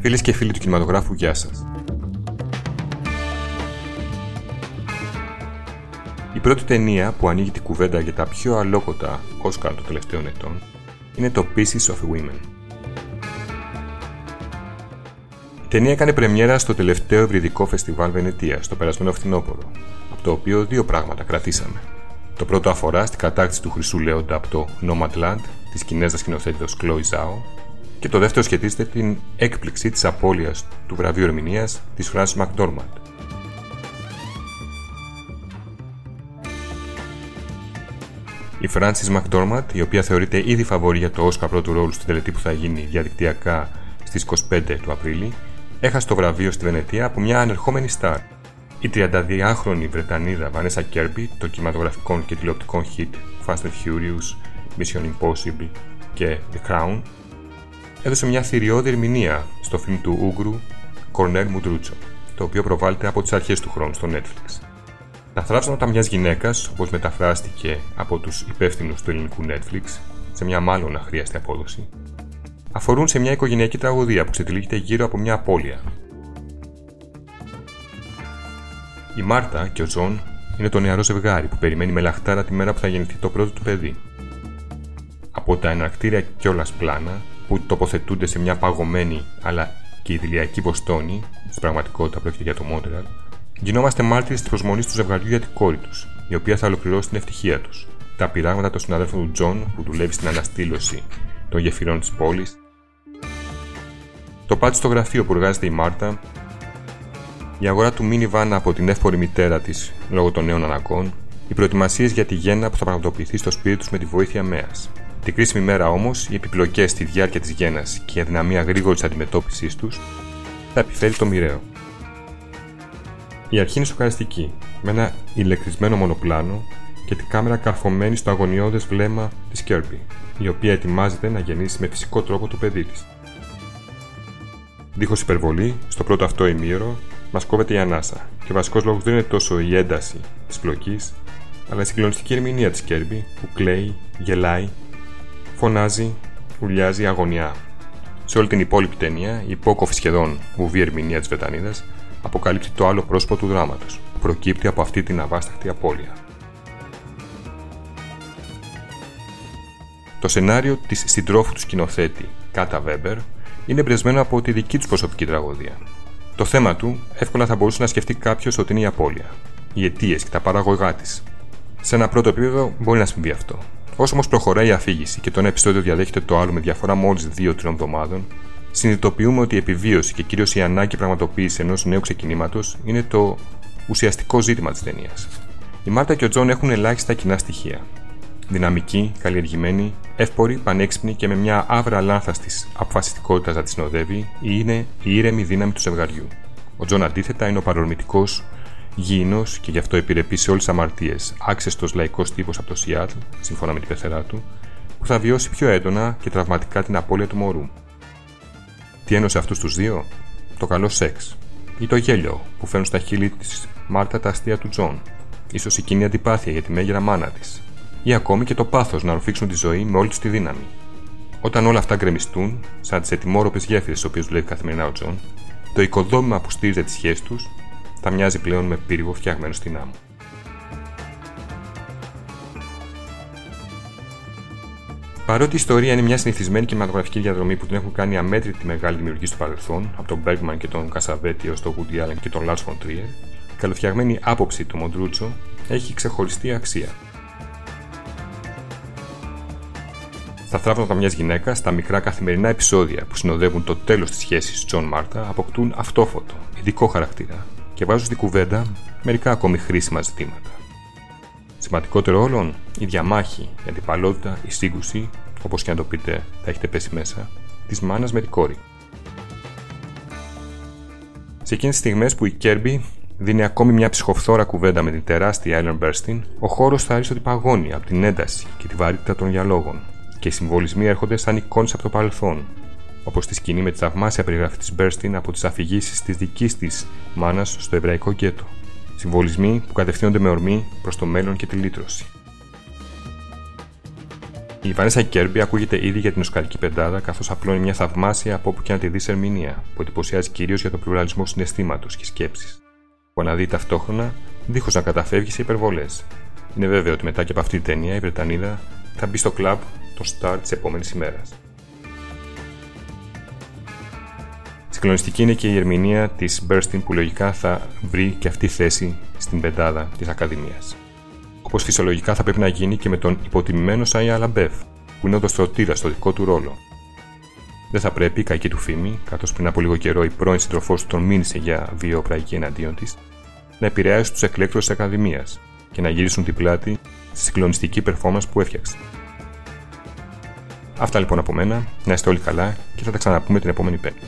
Φίλες και φίλοι του κινηματογράφου, γεια σας. Η πρώτη ταινία που ανοίγει την κουβέντα για τα πιο αλόκοτα Όσκαρ των τελευταίων ετών είναι το Pieces of Women. Η ταινία έκανε πρεμιέρα στο τελευταίο ευρυδικό φεστιβάλ Βενετίας το περασμένο φθινόπωρο, από το οποίο δύο πράγματα κρατήσαμε. Το πρώτο αφορά στην κατάκτηση του Χρυσού Λέοντα από το Nomadland της Κινέζας σκηνοθέτηδο Chloe Zhao και το δεύτερο σχετίζεται την έκπληξη της απώλειας του βραβείου ερμηνείας της Frances McDormand. Η Frances McDormand, η οποία θεωρείται ήδη φαβορή για το Όσκαρ πρώτου ρόλου στην τελετή που θα γίνει διαδικτυακά στις 25 του Απρίλη, έχασε το βραβείο στη Βενετία από μια ανερχόμενη στάρ. Η 32χρονη Βρετανίδα Vanessa Kirby, των κινηματογραφικών και τηλεοπτικών hit Fast and Furious, Mission Impossible και The Crown, έδωσε μια θηριώδη ερμηνεία στο φιλμ του Ούγκρου Κορνέλ Μουντρούτσο, το οποίο προβάλλεται από τις αρχές του χρόνου στο Netflix. Τα θράψματα μιας γυναίκας, όπως μεταφράστηκε από τους υπεύθυνους του ελληνικού Netflix, σε μια μάλλον αχρίαστη απόδοση, αφορούν σε μια οικογενειακή τραγωδία που ξετυλίγεται γύρω από μια απώλεια. Η Μάρτα και ο Τζον είναι το νεαρό ζευγάρι που περιμένει με λαχτάρα τη μέρα που θα γεννηθεί το πρώτο του παιδί. Από τα εναρκτήρια κιόλας πλάνα που τοποθετούνται σε μια παγωμένη αλλά και ειδυλλιακή Βοστόνη, στην πραγματικότητα πρόκειται για το Μόντρεαλ, γινόμαστε μάρτυρες της προσμονής του ζευγαριού για την κόρη τους, η οποία θα ολοκληρώσει την ευτυχία τους. Τα πειράγματα των συναδέλφων του Τζον που δουλεύει στην αναστήλωση των γεφυρών της πόλης, το πάτη στο γραφείο που εργάζεται η Μάρτα, η αγορά του μίνιβαν από την εύπορη μητέρα της λόγω των νέων αναγκών, οι προετοιμασίες για τη γέννα που θα πραγματοποιηθεί στο σπίτι τους με τη βοήθεια Μέας, την κρίσιμη μέρα όμως, οι επιπλοκές στη διάρκεια της γέννα και η αδυναμία γρήγορη αντιμετώπισης τους θα επιφέρει το μοιραίο. Η αρχή είναι σοκαριστική, με ένα ηλεκτρισμένο μονοπλάνο και την κάμερα καρφωμένη στο αγωνιώδες βλέμμα της Κέρμπι, η οποία ετοιμάζεται να γεννήσει με φυσικό τρόπο το παιδί της. Δίχως υπερβολή, στο πρώτο αυτό ημίωρο, μας κόβεται η ανάσα, και ο βασικός λόγος δεν είναι τόσο η ένταση της πλοκής, αλλά η συγκλονιστική ερμηνεία της Κέρμπι που κλαίει, γελάει φωνάζει, ουλιάζει αγωνιά. Σε όλη την υπόλοιπη ταινία, η υπόκοφη σχεδόν βουβή ερμηνεία της Βρετανίδας αποκαλύπτει το άλλο πρόσωπο του δράματος, που προκύπτει από αυτή την αβάσταχτη απώλεια. Το σενάριο της συντρόφου του σκηνοθέτη, Κάτα Βέμπερ, είναι εμπνευσμένο από τη δική τους προσωπική τραγωδία. Το θέμα του εύκολα θα μπορούσε να σκεφτεί κάποιος ότι είναι η απώλεια, οι αιτίες και τα παραγωγά της. Σε ένα πρώτο επίπεδο μπορεί να συμβεί αυτό, Όσο όμως προχωράει η αφήγηση και το ένα επεισόδιο διαδέχεται το άλλο με διαφορά μόλις 2-3 εβδομάδων, συνειδητοποιούμε ότι η επιβίωση και κυρίως η ανάγκη πραγματοποίηση ενός νέου ξεκινήματος είναι το ουσιαστικό ζήτημα της ταινίας. Η Μάρτα και ο Τζον έχουν ελάχιστα κοινά στοιχεία. Δυναμική, καλλιεργημένη, εύπορη, πανέξυπνη και με μια άβρα αλάνθαστης αποφασιστικότητας να τη συνοδεύει, είναι η ήρεμη δύναμη του ζευγαριού. Ο Τζον αντίθετα είναι ο παρορμητικός, γήινος και γι' αυτό επιρρεπής σε όλες τις αμαρτίες, άξεστος λαϊκός τύπος από το Σιάτλ, σύμφωνα με την πεθερά του, που θα βιώσει πιο έντονα και τραυματικά την απώλεια του μωρού. Τι ένωσε αυτούς τους δύο, το καλό σεξ, ή το γέλιο που φέρνουν στα χείλη της Μάρτα τα αστεία του Τζον, ίσως η κοινή αντιπάθεια για τη μέγαιρα μάνα της, ή ακόμη και το πάθος να ρουφήξουν τη ζωή με όλη τους τη δύναμη. Όταν όλα αυτά γκρεμιστούν, σαν τις ετοιμόρροπες γέφυρες στις οποίες δουλεύει καθημερινά ο Τζον, το οικοδόμημα που στήριζε τις σχέσεις τους θα μοιάζει πλέον με πύργο φτιαγμένο στην άμμο. Παρότι η ιστορία είναι μια συνηθισμένη κινηματογραφική διαδρομή που την έχουν κάνει αμέτρητοι μεγάλοι δημιουργοί στο παρελθόν, από τον Bergman και τον Κασαβέτη έως τον Woody Allen και τον Lars von Trier, η καλοφτιαγμένη άποψη του Μουντρούτσο έχει ξεχωριστή αξία. Στα θραύσματα μιας γυναίκας, τα μικρά καθημερινά επεισόδια που συνοδεύουν το τέλος της σχέσης Τζον Μάρτα αποκτούν αυτόφωτο, ειδικό χαρακτήρα και βάζουν στην κουβέντα μερικά ακόμη χρήσιμα ζητήματα. Σημαντικότερο όλων, η διαμάχη, η αντιπαλότητα, η σύγκρουση, όπως και αν το πείτε, θα έχετε πέσει μέσα, της μάνας με την κόρη. Σε εκείνες τις στιγμές που η Κέρμπι δίνει ακόμη μια ψυχοφθόρα κουβέντα με την τεράστια Ellen Burstyn, ο χώρος θα ρίξει ότι παγώνει από την ένταση και τη βαρύτητα των διαλόγων, και οι συμβολισμοί έρχονται σαν εικόνες από το παρελθόν, όπως τη σκηνή με τη θαυμάσια περιγραφή της Μπέρστιν από τις αφηγήσεις της δικής της μάνας στο εβραϊκό γκέτο. Συμβολισμοί που κατευθύνονται με ορμή προς το μέλλον και τη λύτρωση. Η Βανέσα Κέρμπι ακούγεται ήδη για την Οσκαρική πεντάδα, καθώς απλώνει μια θαυμάσια από όπου και να τη δεις ερμηνεία, που εντυπωσιάζει κυρίως για τον πλουραλισμό συναισθήματος και σκέψη, που αναδεί ταυτόχρονα δίχως να καταφεύγει σε υπερβολές. Είναι βέβαιο ότι μετά και από αυτή την ταινία η Βρετανίδα θα μπει στο κλαμπ των σταρ της επόμενης ημέρας. Συγκλονιστική είναι και η ερμηνεία της Burstyn που λογικά θα βρει και αυτή θέση στην πεντάδα της Ακαδημίας. Όπως φυσιολογικά θα πρέπει να γίνει και με τον υποτιμημένο Σάια Λαμπέφ, που είναι οδοστρωτήρας στο δικό του ρόλο. Δεν θα πρέπει η κακή του φήμη, καθώς πριν από λίγο καιρό η πρώην σύντροφός του τον μήνυσε για βιαιοπραγία εναντίον της, να επηρεάσει τους εκλέκτρους της Ακαδημίας και να γυρίσουν την πλάτη στη συγκλονιστική performance που έφτιαξε. Αυτά λοιπόν από μένα, να είστε όλοι καλά και θα τα ξαναπούμε την επόμενη Πέμπτη.